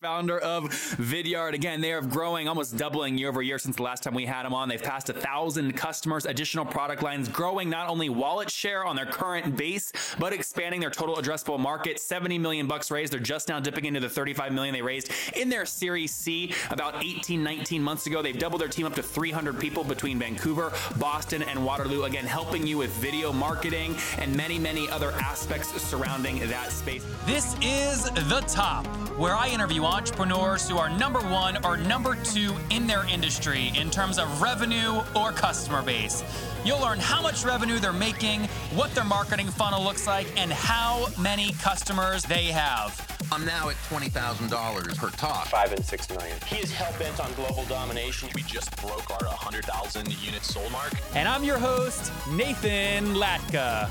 founder of Vidyard. Again, they are growing, almost doubling year over year since the last time we had them on. They've passed a thousand customers, additional product lines, growing not only wallet share on their current base, but expanding their total addressable market. 70 million bucks raised. They're just now dipping into the 35 million they raised in their Series C about 18, 19 months ago. They've doubled their team up to 300 people between Vancouver, Boston, and Waterloo. Again, helping you with video marketing and many, many other aspects surrounding that space. This is The Top, where I interview entrepreneurs who are number one or number two in their industry in terms of revenue or customer base. You'll learn how much revenue they're making, what their marketing funnel looks like, and how many customers they have. I'm now at $20,000 per talk. Five and six million. He is hell bent on global domination. We just broke our 100,000 unit sold mark. And I'm your host, Nathan Latka.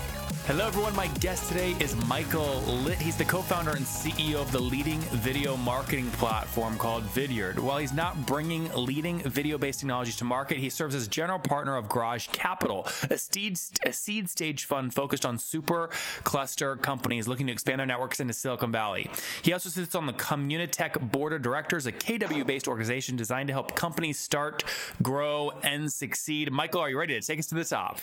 Hello, everyone. My guest today is Michael Litt. He's the co founder and CEO of the leading video marketing platform called Vidyard. While he's not bringing leading video based technologies to market, he serves as general partner of Garage Capital, a seed, a seed stage fund focused on super cluster companies looking to expand their networks into Silicon Valley. He also sits on the Communitech Board of Directors, a KW based organization designed to help companies start, grow, and succeed. Michael, are you ready to take us to the top?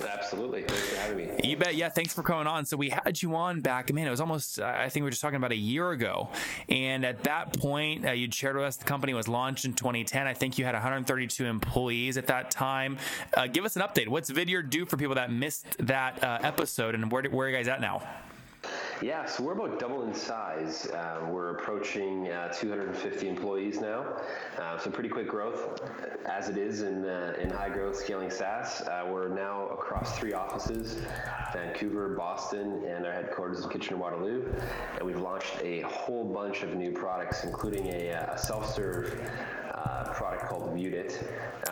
Absolutely. Thanks for having me. You bet. Yeah, thanks for coming on. So we had you on back, man, it was almost, I think we were just talking about a year ago. And at that point, uh, you'd shared with us the company was launched in 2010. I think you had 132 employees at that time. Uh, give us an update. What's Vidyard do for people that missed that uh, episode and where, where are you guys at now? Yeah, so we're about double in size. Uh, we're approaching uh, 250 employees now, uh, so pretty quick growth, as it is in uh, in high growth scaling SaaS. Uh, we're now across three offices: Vancouver, Boston, and our headquarters in Kitchener Waterloo. And we've launched a whole bunch of new products, including a, a self-serve uh, product called Viewed It.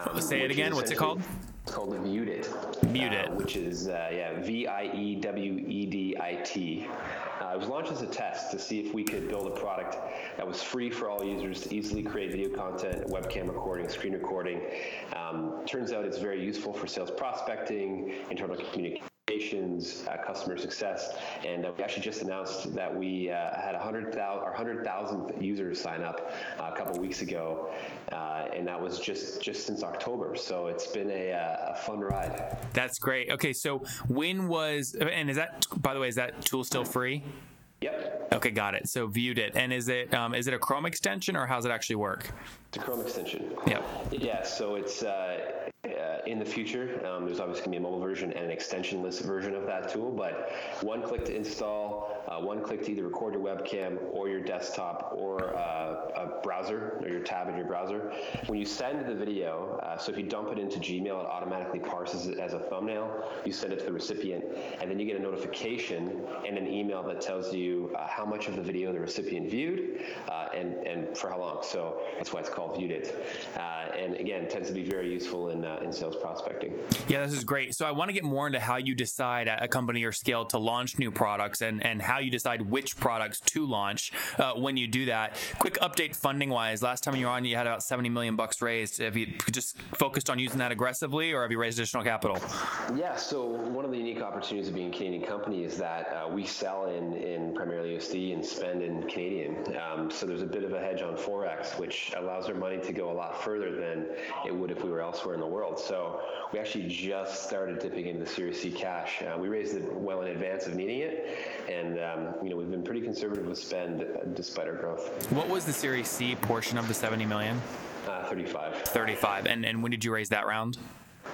Um, Say it again. What's it called? It's called It. Viewed It. which is yeah, V I E W E D I T. Uh, it was launched as a test to see if we could build a product that was free for all users to easily create video content, webcam recording, screen recording. Um, turns out it's very useful for sales prospecting, internal communication uh, customer success, and uh, we actually just announced that we uh, had 100,000 our 100,000th users sign up uh, a couple weeks ago, uh, and that was just just since October. So it's been a, a fun ride. That's great. Okay, so when was and is that by the way is that tool still free? Yep. Okay, got it. So viewed it, and is it um, is it a Chrome extension or how does it actually work? It's a Chrome extension. Yep. Yeah. So it's uh, in the future. Um, there's obviously going to be a mobile version and an extensionless version of that tool, but one click to install, uh, one click to either record your webcam or your desktop or uh, a browser or your tab in your browser. When you send the video, uh, so if you dump it into Gmail, it automatically parses it as a thumbnail. You send it to the recipient, and then you get a notification and an email that tells you uh, how much of the video the recipient viewed uh, and and for how long. So that's why it's called Viewed It. and again, tends to be very useful in uh, in sales prospecting. Yeah, this is great. So I want to get more into how you decide at a company or scale to launch new products and and how you decide which products to launch uh, when you do that. Quick update funding wise. Last time you were on, you had about seventy million bucks raised. Have you just focused on using that aggressively, or have you raised additional capital? Yeah. So one of the unique opportunities of being a Canadian company is that uh, we sell in in primarily USD and spend in Canadian. Um, so there's a bit of a hedge on forex, which allows our money to go a lot further than it would if we were elsewhere in the world. So we actually just started dipping into the Series C cash. Uh, we raised it well in advance of needing it, and um, you know we've been pretty conservative with spend uh, despite our growth. What was the Series C portion of the 70 million? Uh, 35. 35. And and when did you raise that round?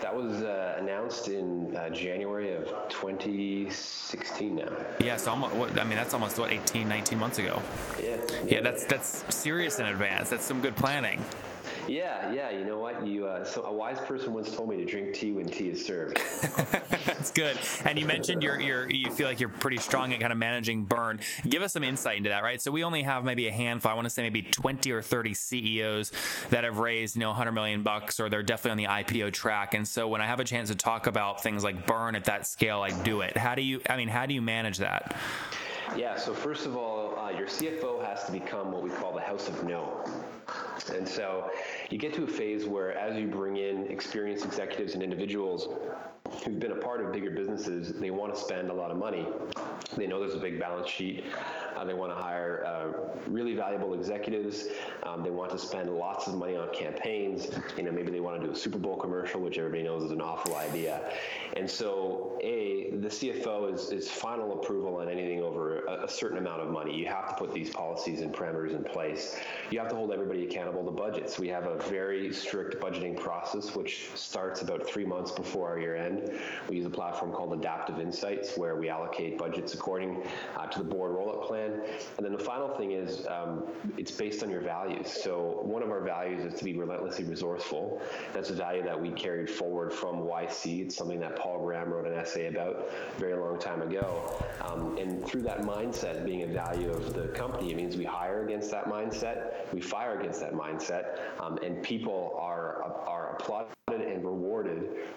That was uh, announced in uh, January of 2016 now. Yeah, so almost, what, I mean, that's almost, what, 18, 19 months ago? Yeah. Yeah, that's, that's serious in advance. That's some good planning. Yeah, yeah. You know what? You uh, so a wise person once told me to drink tea when tea is served. That's good. And you mentioned you're, you're you feel like you're pretty strong at kind of managing burn. Give us some insight into that, right? So we only have maybe a handful. I want to say maybe 20 or 30 CEOs that have raised you know 100 million bucks, or they're definitely on the IPO track. And so when I have a chance to talk about things like burn at that scale, I do it. How do you? I mean, how do you manage that? Yeah. So first of all, uh, your CFO has to become what we call the house of no. And so you get to a phase where as you bring in experienced executives and individuals who've been a part of bigger businesses, they want to spend a lot of money. They know there's a big balance sheet. Uh, they want to hire uh, really valuable executives. Um, they want to spend lots of money on campaigns. You know, maybe they want to do a Super Bowl commercial, which everybody knows is an awful idea. And so, a the CFO is is final approval on anything over a, a certain amount of money. You have to put these policies and parameters in place. You have to hold everybody accountable to budgets. We have a very strict budgeting process, which starts about three months before our year end. We use a platform called Adaptive Insights, where we allocate budgets according uh, to the board roll-up plan. And then the final thing is um, it's based on your values. So one of our values is to be relentlessly resourceful. That's a value that we carried forward from YC. It's something that Paul Graham wrote an essay about a very long time ago. Um, and through that mindset being a value of the company, it means we hire against that mindset, we fire against that mindset, um, and people are are applauded and rewarded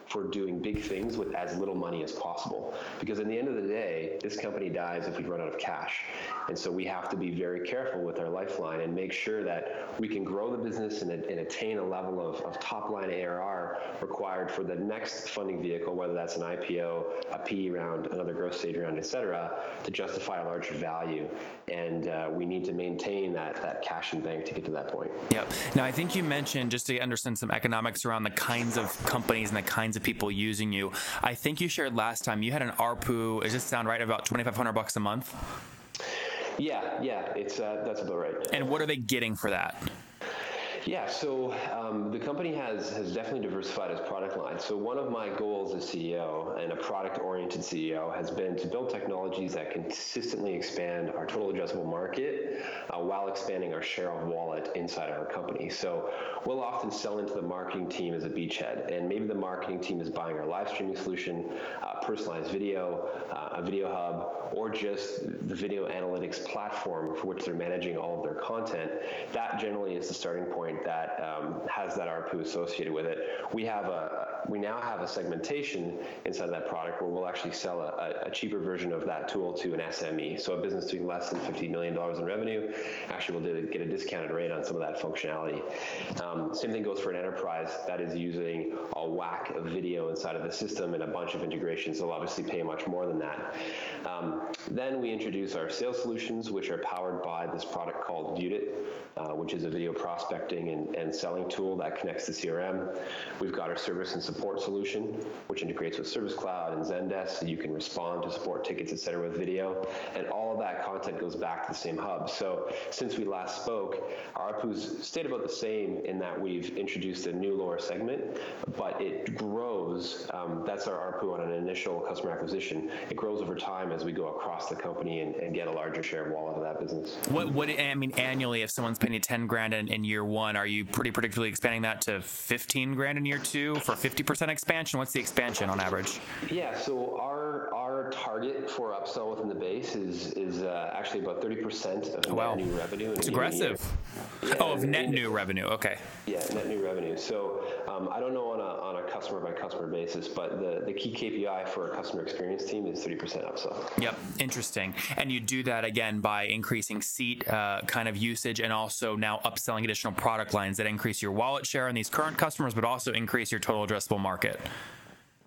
for doing big things with as little money as possible. Because in the end of the day, this company dies if we run out of cash. And so we have to be very careful with our lifeline and make sure that we can grow the business and, and attain a level of, of top line ARR required for the next funding vehicle, whether that's an IPO, a PE round, another growth stage round, et cetera, to justify a larger value. And uh, we need to maintain that, that cash in bank to get to that point. Yep. Now, I think you mentioned just to understand some economics around the kinds of companies and the kinds of people using you. I think you shared last time you had an ARPU. Does this sound right? About 2,500 bucks a month. Yeah, yeah, it's uh, that's about right. And what are they getting for that? Yeah, so um, the company has has definitely diversified its product line. So one of my goals as CEO and a product-oriented CEO has been to build technologies that consistently expand our total addressable market uh, while expanding our share of wallet inside our company. So we'll often sell into the marketing team as a beachhead, and maybe the marketing team is buying our live streaming solution, uh, personalized video, uh, a video hub, or just the video analytics platform for which they're managing all of their content. That generally is the starting point that um, has that ARPU associated with it. We have a we now have a segmentation inside that product where we'll actually sell a, a cheaper version of that tool to an SME. So a business doing less than $50 million in revenue actually will get a discounted rate on some of that functionality. Um, same thing goes for an enterprise that is using a whack of video inside of the system and a bunch of integrations. They'll obviously pay much more than that. Um, then we introduce our sales solutions, which are powered by this product called Viewed uh, which is a video prospecting and, and selling tool that connects to CRM. We've got our service and support solution, which integrates with Service Cloud and Zendesk, so you can respond to support tickets, et cetera, with video. And all of that content goes back to the same hub. So since we last spoke, our ARPU's stayed about the same in that we've introduced a new lower segment, but it grows. Um, that's our ARPU on an initial customer acquisition. It grows over time as we go across the company and, and get a larger share of wallet of that business. What, I mean, annually, if someone's paying you 10 grand in, in year one, are you pretty predictably expanding that to 15 grand in year two for 50% expansion? What's the expansion on average? Yeah, so our our target for upsell within the base is is uh, actually about 30% of wow. net new revenue. It's aggressive. Yeah, oh, of net new revenue. Okay. Yeah, net new revenue. So um, I don't know on a, on a customer by customer basis, but the, the key KPI for a customer experience team is 30% upsell. Yep, interesting. And you do that again by increasing seat uh, kind of usage and also now upselling additional product lines that increase your wallet share on these current customers, but also increase your total addressable market.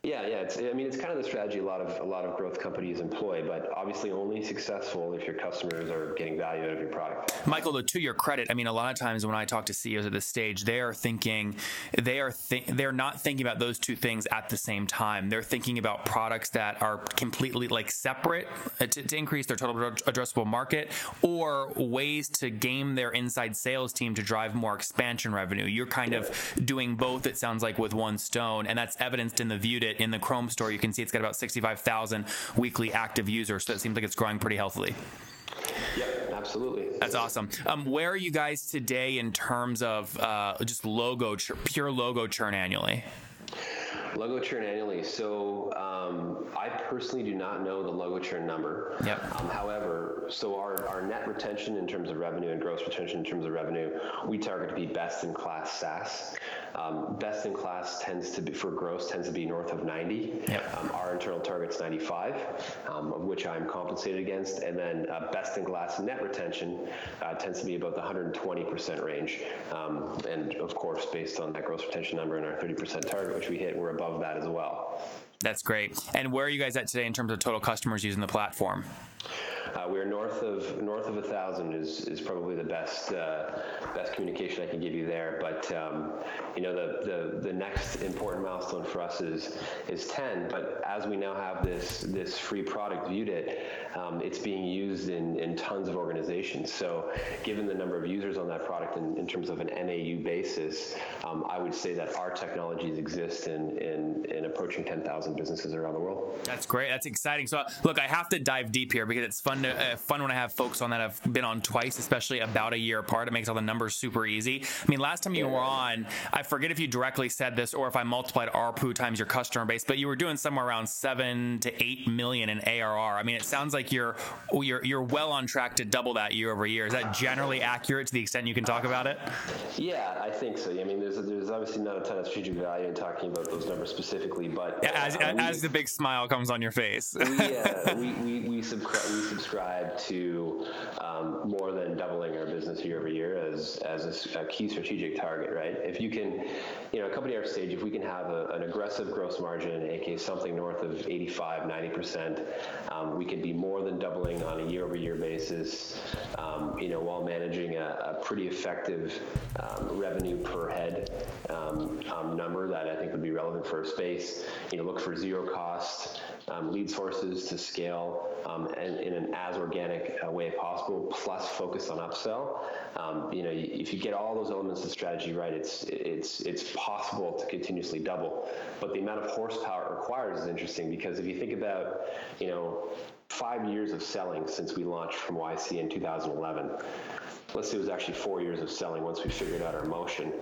Yeah, yeah. It's, I mean, it's kind of the strategy a lot of a lot of growth companies employ, but obviously only successful if your customers are getting value out of your product. Michael, to your credit, I mean, a lot of times when I talk to CEOs at this stage, they are thinking, they are th- they're not thinking about those two things at the same time. They're thinking about products that are completely like separate uh, to, to increase their total addressable market, or ways to game their inside sales team to drive more expansion revenue. You're kind of doing both. It sounds like with one stone, and that's evidenced in the Viewed in the Chrome store. You can see it's got about 65,000 weekly active users, so it seems like it's growing pretty healthily. Yep, absolutely. That's awesome. Um, where are you guys today in terms of uh, just logo, ch- pure logo churn annually? Logo churn annually. So um, I personally do not know the logo churn number. Yep. Um, however, so our, our net retention in terms of revenue and gross retention in terms of revenue, we target to be best in class SaaS. Um, best in class tends to be for gross tends to be north of 90. Yep. Um, our internal target's 95, um, of which I'm compensated against, and then uh, best in class net retention uh, tends to be about the 120% range. Um, and of course, based on that gross retention number and our 30% target, which we hit, we're above that as well. That's great. And where are you guys at today in terms of total customers using the platform? Uh, we're north of north of a thousand is, is probably the best uh, best communication I can give you there. But um, you know the, the the next important milestone for us is is ten. But as we now have this this free product viewed it, um, it's being used in, in tons of organizations. So given the number of users on that product in, in terms of an MAU basis, um, I would say that our technologies exist in in, in approaching ten thousand businesses around the world. That's great. That's exciting. So look, I have to dive deep here because it's fun to uh, fun when I have folks on that have been on twice, especially about a year apart. It makes all the numbers super easy. I mean, last time you were on, I forget if you directly said this or if I multiplied ARPU times your customer base, but you were doing somewhere around seven to eight million in ARR. I mean, it sounds like you're you're you're well on track to double that year over year. Is that generally accurate to the extent you can talk about it? Yeah, I think so. I mean, there's there's obviously not a ton of strategic value in talking about those numbers specifically, but as, uh, as the big smile comes on your face. we, uh, we, we, we, subscribe, we subscribe to um, more than doubling our business year over year as, as a, a, key strategic target, right? If you can, you know, a company our stage, if we can have a, an aggressive gross margin, aka something north of 85, 90%, um, we could be more than doubling on a year over year basis, um, you know, while managing a, a pretty effective um, revenue per head um, um, number that I think would be relevant for a space. You know, look for zero cost lead sources to scale and in an as organic a way possible, plus focus on upsell. Um, you know, if you get all those elements of strategy right, it's it's it's possible to continuously double. But the amount of horsepower it requires is interesting because if you think about, you know, five years of selling since we launched from YC in 2011. Let's say it was actually four years of selling once we figured out our motion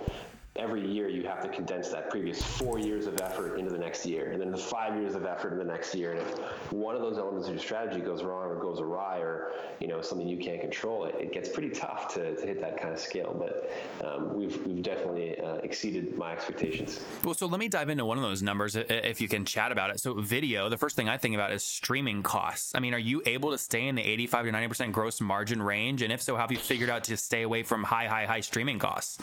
every year you have to condense that previous four years of effort into the next year and then the five years of effort in the next year. And if one of those elements of your strategy goes wrong or goes awry or you know something you can't control it, it gets pretty tough to, to hit that kind of scale. But um, we've, we've definitely uh, exceeded my expectations. Well so let me dive into one of those numbers if you can chat about it. So video the first thing i think about is streaming costs. I mean are you able to stay in the 85 to 90% gross margin range? And if so how have you figured out to stay away from high high high streaming costs?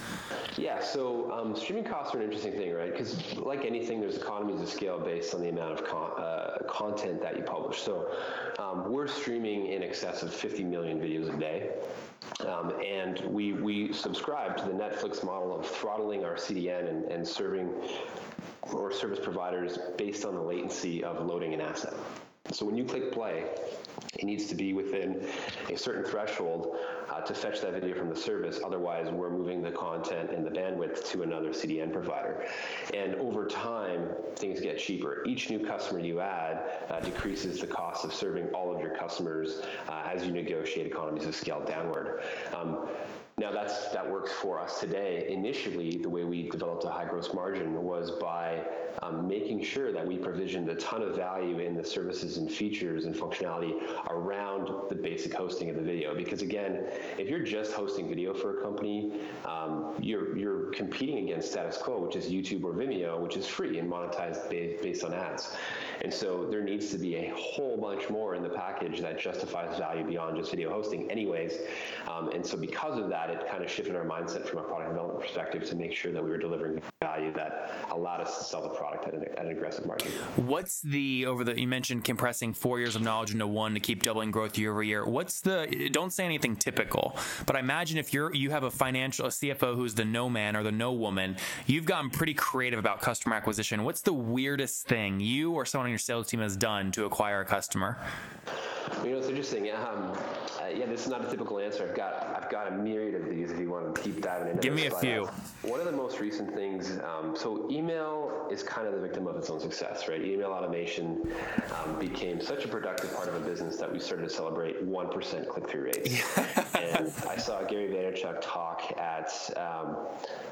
Yeah so um, streaming costs are an interesting thing, right? Because like anything, there's economies of scale based on the amount of con- uh, content that you publish. So um, we're streaming in excess of 50 million videos a day. Um, and we, we subscribe to the Netflix model of throttling our CDN and, and serving or service providers based on the latency of loading an asset. So when you click play, it needs to be within a certain threshold uh, to fetch that video from the service. Otherwise, we're moving the content and the bandwidth to another CDN provider. And over time, things get cheaper. Each new customer you add uh, decreases the cost of serving all of your customers uh, as you negotiate economies of scale downward. Um, now that's that works for us today. Initially, the way we developed a high gross margin was by um, making sure that we provisioned a ton of value in the services and features and functionality around the basic hosting of the video. Because again, if you're just hosting video for a company, um, you're you're competing against status quo, which is YouTube or Vimeo, which is free and monetized based on ads. And so there needs to be a whole bunch more in the package that justifies value beyond just video hosting, anyways. Um, and so because of that that, it kind of shifted our mindset from a product development perspective to make sure that we were delivering value that allowed us to sell the product at an, at an aggressive margin. What's the over the you mentioned compressing four years of knowledge into one to keep doubling growth year over year? What's the don't say anything typical, but I imagine if you're you have a financial a CFO who's the no man or the no woman, you've gotten pretty creative about customer acquisition. What's the weirdest thing you or someone on your sales team has done to acquire a customer? You know, it's interesting. Um, uh, yeah, this is not a typical answer. I've got I've got a myriad of these. If you want to keep diving into, give me a few. Uh, one of the most recent things. Um, so email is kind of the victim of its own success, right? Email automation um, became such a productive part of a business that we started to celebrate one percent click through rates. and I saw Gary Vaynerchuk talk at um,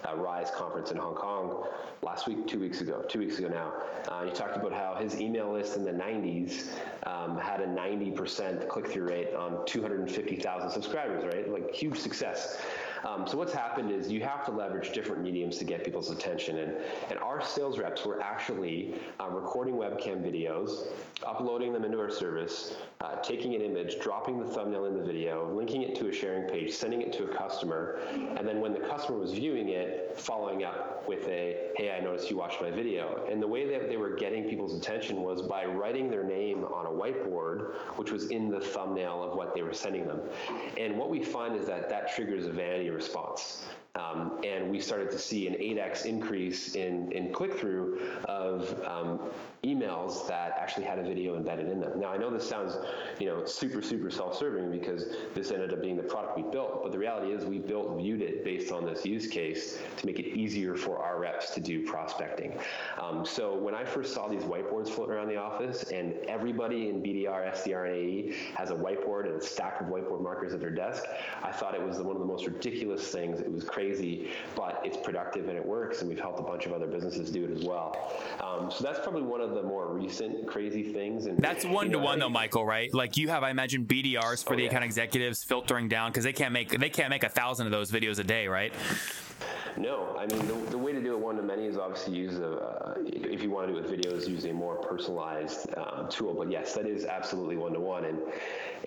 a Rise conference in Hong Kong last week, two weeks ago, two weeks ago now. Uh, he talked about how his email list in the 90s um, had a 90% click through rate on 250,000 subscribers, right? Like huge success. Um, so what's happened is you have to leverage different mediums to get people's attention, and and our sales reps were actually uh, recording webcam videos, uploading them into our service, uh, taking an image, dropping the thumbnail in the video, linking it to a sharing page, sending it to a customer, and then when the customer was viewing it, following up with a hey, I noticed you watched my video. And the way that they were getting people's attention was by writing their name on a whiteboard, which was in the thumbnail of what they were sending them. And what we find is that that triggers a vanity response. Um, and we started to see an 8x increase in, in click through of um, emails that actually had a video embedded in them. Now, I know this sounds, you know, super, super self serving because this ended up being the product we built, but the reality is we built viewed it based on this use case to make it easier for our reps to do prospecting. Um, so when I first saw these whiteboards floating around the office and everybody in BDR, SDR, and AE has a whiteboard and a stack of whiteboard markers at their desk, I thought it was one of the most ridiculous things. It was crazy crazy, but it's productive and it works, and we've helped a bunch of other businesses do it as well. Um, so that's probably one of the more recent crazy things. And that's one to one though, Michael. Right? Like you have, I imagine BDRs for oh, the yeah. account executives filtering down because they can't make they can't make a thousand of those videos a day, right? No, I mean the, the way to do it one to many is obviously use a uh, if you want to do it with videos, use a more personalized um, tool. But yes, that is absolutely one to one, and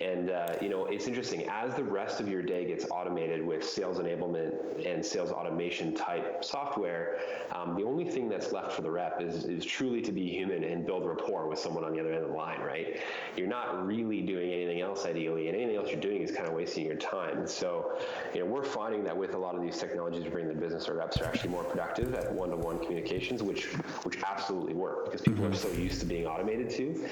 and uh, you know it's interesting as the rest of your day gets automated with sales enablement and sales automation type software. Um, the only thing that's left for the rep is is truly to be human and build rapport with someone on the other end of the line. Right? You're not really doing anything else ideally, and anything else you're doing is kind of wasting your time. So you know we're finding that with a lot of these technologies we bring the business business, our reps are actually more productive at one-to-one communications, which which absolutely work because people mm-hmm. are so used to being automated too.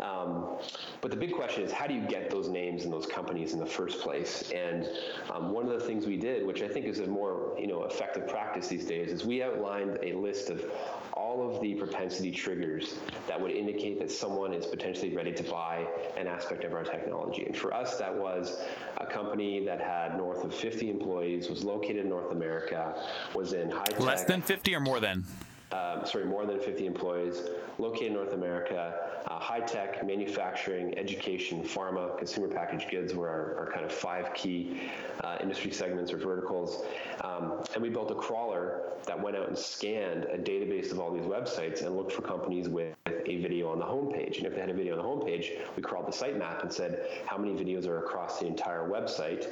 Um, but the big question is, how do you get those names and those companies in the first place? And um, one of the things we did, which I think is a more you know effective practice these days, is we outlined a list of all of the propensity triggers that would indicate that someone is potentially ready to buy an aspect of our technology. And for us, that was a company that had north of 50 employees, was located in North America, was in high tech. Less than 50 or more than? Um, sorry, more than 50 employees, located in North America, uh, high tech, manufacturing, education, pharma, consumer packaged goods were our, our kind of five key uh, industry segments or verticals. Um, and we built a crawler that went out and scanned a database of all these websites and looked for companies with a video on the homepage. And if they had a video on the homepage, we crawled the sitemap and said how many videos are across the entire website.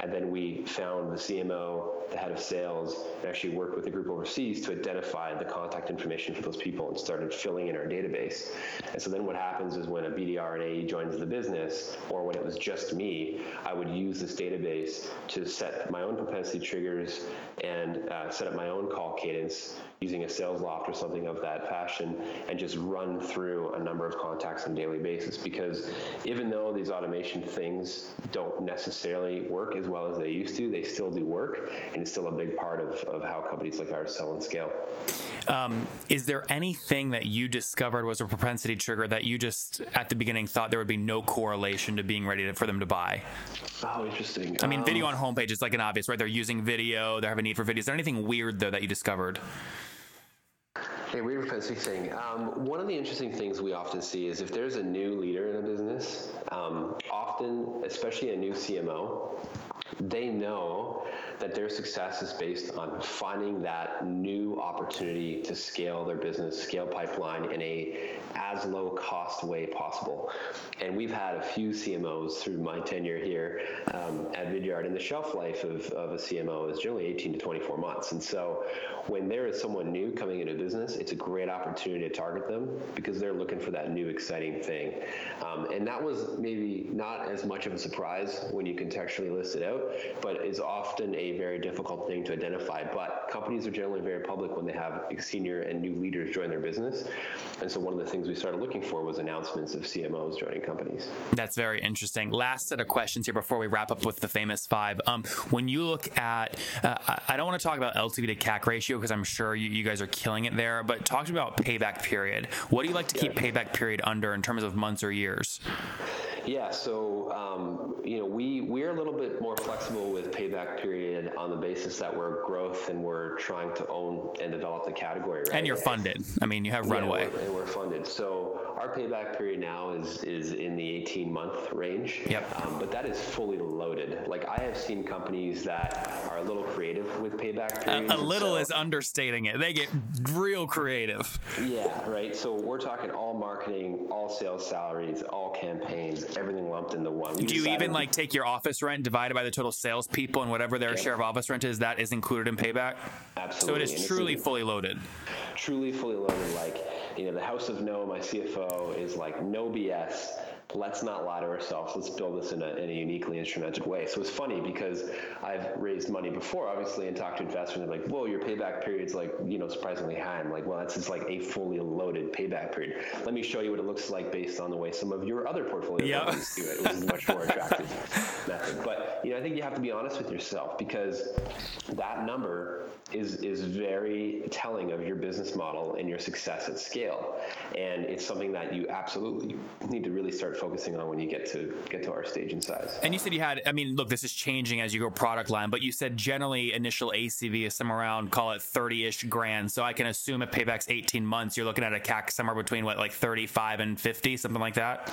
And then we found the CMO, the head of sales, and actually worked with a group overseas to identify the contact information for those people and started filling in our database. And so then what happens is when a BDR and AE joins the business, or when it was just me, I would use this database to set my own propensity triggers and uh, set up my own call cadence using a Salesloft or something of that fashion and just run through a number of contacts on a daily basis. Because even though these automation things don't necessarily work as well as they used to, they still do work and it's still a big part of, of how companies like ours sell and scale. Um, is there anything that you discovered was a propensity trigger that you just at the beginning thought there would be no correlation to being ready to, for them to buy? Oh, interesting. I mean, um, video on homepage is like an obvious, right? They're using video, they have a need for video. Is there anything weird though that you discovered? Hey, weird propensity thing. Um, one of the interesting things we often see is if there's a new leader in a business, um, often, especially a new CMO, they know that their success is based on finding that new opportunity to scale their business, scale pipeline in a as low cost way possible. And we've had a few CMOs through my tenure here um, at Vidyard, and the shelf life of, of a CMO is generally 18 to 24 months. And so when there is someone new coming into business, it's a great opportunity to target them because they're looking for that new exciting thing. Um, and that was maybe not as much of a surprise when you contextually list it out, but is often a very difficult thing to identify. But companies are generally very public when they have senior and new leaders join their business. And so one of the things we started looking for was announcements of CMOs joining companies. That's very interesting. Last set of questions here before we wrap up with the famous five. Um, when you look at, uh, I don't want to talk about LTV to CAC ratio because I'm sure you, you, guys are killing it there, but talk to me about payback period. What do you like to keep payback period under in terms of months or years? Yeah, so um, you know we we're a little bit more flexible with payback period on the basis that we're growth and we're trying to own and develop the category. Right? And you're funded. I mean, you have runway. Yeah, we're, and we're funded. So our payback period now is is in the 18 month range. Yep. Um, but that is fully loaded. Like I have seen companies that are a little creative with payback periods. A, a little so, is understating it. They get real creative. Yeah, right. So we're talking all marketing, all sales salaries, all campaigns everything lumped into one. We Do you even like take your office rent divided by the total sales people and whatever their share of office rent is? That is included in payback. Absolutely. So it is truly fully loaded. Truly fully loaded. Like you know, the House of No, my CFO is like no BS let's not lie to ourselves. Let's build this in a, in a uniquely instrumented way. So it's funny because I've raised money before, obviously, and talked to investors. And like, whoa, your payback period's like, you know, surprisingly high. I'm like, well, that's just like a fully loaded payback period. Let me show you what it looks like based on the way some of your other portfolio yep. companies do it. It was a much more attractive method. But you know, I think you have to be honest with yourself because that number is is very telling of your business model and your success at scale. And it's something that you absolutely need to really start focusing on when you get to get to our stage and size. And you said you had, I mean, look, this is changing as you go product line, but you said generally initial ACV is somewhere around, call it 30-ish grand. So I can assume if payback's 18 months, you're looking at a CAC somewhere between what, like 35 and 50, something like that?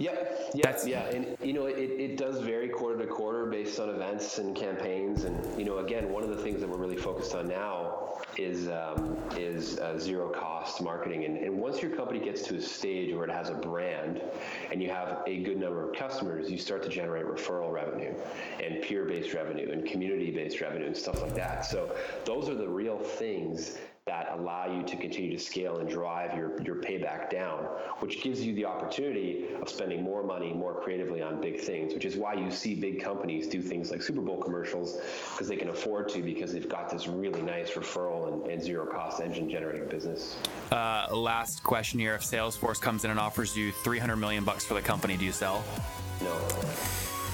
Yep. Yeah. That's, yeah. And you know, it, it does vary quarter to quarter based on events and campaigns. And you know, again, one of the things that we're really focused on now is um, is uh, zero cost marketing. And, and once your company gets to a stage where it has a brand and you have a good number of customers, you start to generate referral revenue and peer based revenue and community based revenue and stuff like that. So those are the real things that allow you to continue to scale and drive your, your payback down, which gives you the opportunity of spending more money more creatively on big things, which is why you see big companies do things like Super Bowl commercials because they can afford to because they've got this really nice referral and, and zero cost engine generating business. Uh, last question here. If Salesforce comes in and offers you 300 million bucks for the company, do you sell? No.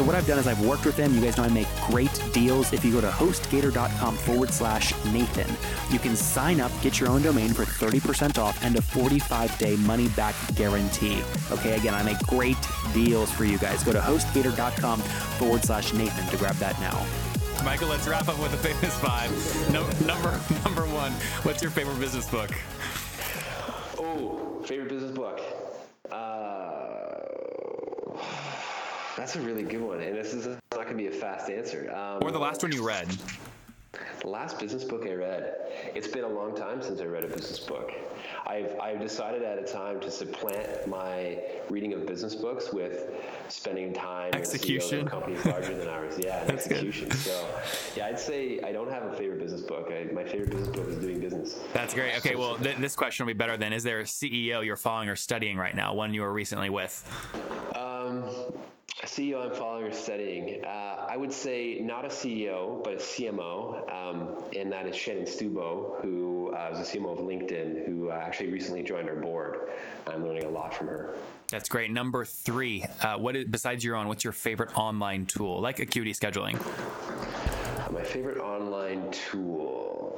So what I've done is I've worked with them. You guys know I make great deals. If you go to hostgator.com forward slash Nathan, you can sign up, get your own domain for 30% off and a 45 day money back guarantee. Okay, again, I make great deals for you guys. Go to hostgator.com forward slash Nathan to grab that now. Michael, let's wrap up with the famous five. No, number number one, what's your favorite business book? Oh, favorite business book. Uh, That's a really good one, and this is not going to be a fast answer. Um, or the last one you read. The last business book I read. It's been a long time since I read a business book. I've I've decided at a time to supplant my reading of business books with spending time execution companies larger than ours. Yeah, execution. Good. So yeah, I'd say I don't have a favorite business book. I, my favorite business book is doing business. That's great. Okay, well th- this question will be better then. Is there a CEO you're following or studying right now? One you were recently with? CEO I'm following or studying. Uh, I would say not a CEO, but a CMO, um, and that is Shannon Stubo, who uh, is a CMO of LinkedIn, who uh, actually recently joined our board. I'm learning a lot from her. That's great. Number three, uh, what is, besides your own, what's your favorite online tool, like Acuity scheduling? My favorite online tool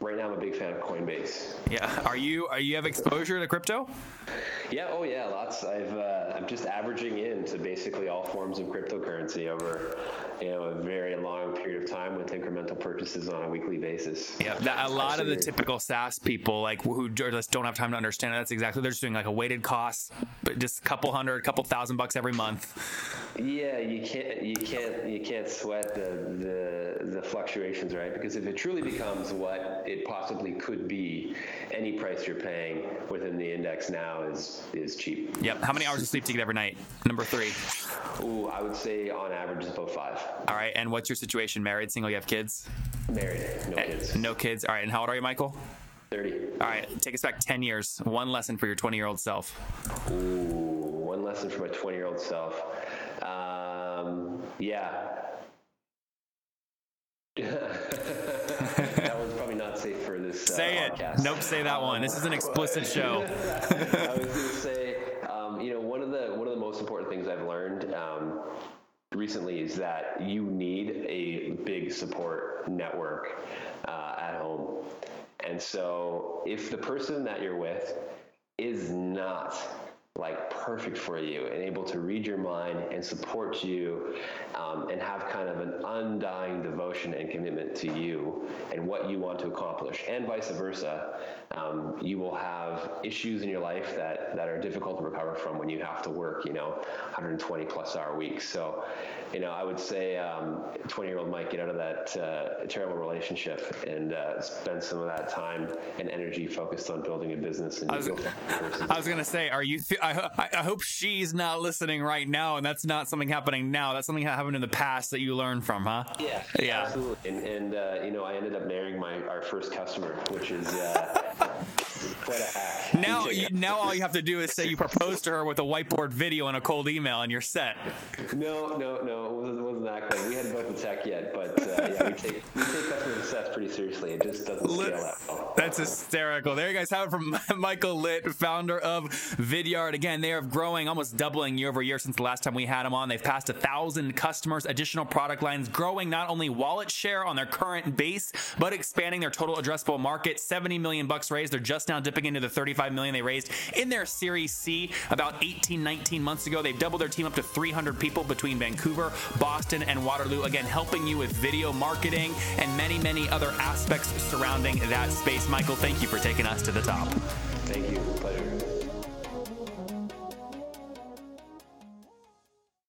right now I'm a big fan of Coinbase. Yeah. Are you are you have exposure to crypto? Yeah. Oh yeah. Lots. I've uh, I'm just averaging into basically all forms of cryptocurrency over you know a very long period of time with incremental purchases on a weekly basis. Yeah. That, a lot of the typical SaaS people like who just don't have time to understand it. That's exactly they're just doing like a weighted cost, but just a couple hundred, couple thousand bucks every month. Yeah, you can't you can't you can't sweat the, the the fluctuations, right? Because if it truly becomes what it possibly could be, any price you're paying within the index now is is cheap. Yep. How many hours of sleep do you get every night? Number three. Ooh, I would say on average it's about five. All right. And what's your situation? Married, single? You have kids? Married, no kids. No kids. All right. And how old are you, Michael? Thirty. All right. Take us back 10 years. One lesson for your 20 year old self. Ooh, one lesson for my 20 year old self. Um, yeah. that one's probably not safe for this. Uh, Say it. podcast. Nope. Say that one. This is an explicit show. I was going to say, um, you know, one of the one of the most important things I've learned um, recently is that you need a big support network uh, at home, and so if the person that you're with is not like perfect for you and able to read your mind and support you um, and have kind of an undying devotion and commitment to you and what you want to accomplish and vice versa um, you will have issues in your life that, that are difficult to recover from when you have to work you know 120 plus hour weeks so you know i would say 20 year old might get out of that uh, terrible relationship and uh, spend some of that time and energy focused on building a business and I was- you'll find the person I was gonna say, are you? Th- I, I I hope she's not listening right now, and that's not something happening now. That's something that happened in the past that you learned from, huh? Yeah, Yeah. absolutely. And, and uh, you know, I ended up marrying my our first customer, which is uh, quite a hack. Now, you, now all you have to do is say you proposed to her with a whiteboard video and a cold email, and you're set. no, no, no, it wasn't, wasn't that good. We hadn't built the tech yet, but uh, yeah, we take we take customer success pretty seriously. It just doesn't scale that well. That's hysterical. There you guys have it from Michael Litt, founder of Vidyard. Again, they are growing, almost doubling year over year since the last time we had them on. They've passed a thousand customers, additional product lines, growing not only wallet share on their current base, but expanding their total addressable market. 70 million bucks raised. They're just now dipping into the 35 million they raised in their Series C about 18, 19 months ago. They've doubled their team up to 300 people between Vancouver, And Waterloo. Again, helping you with video marketing and many, many other aspects surrounding that space. Michael, thank you for taking us to the top. Thank you. Pleasure.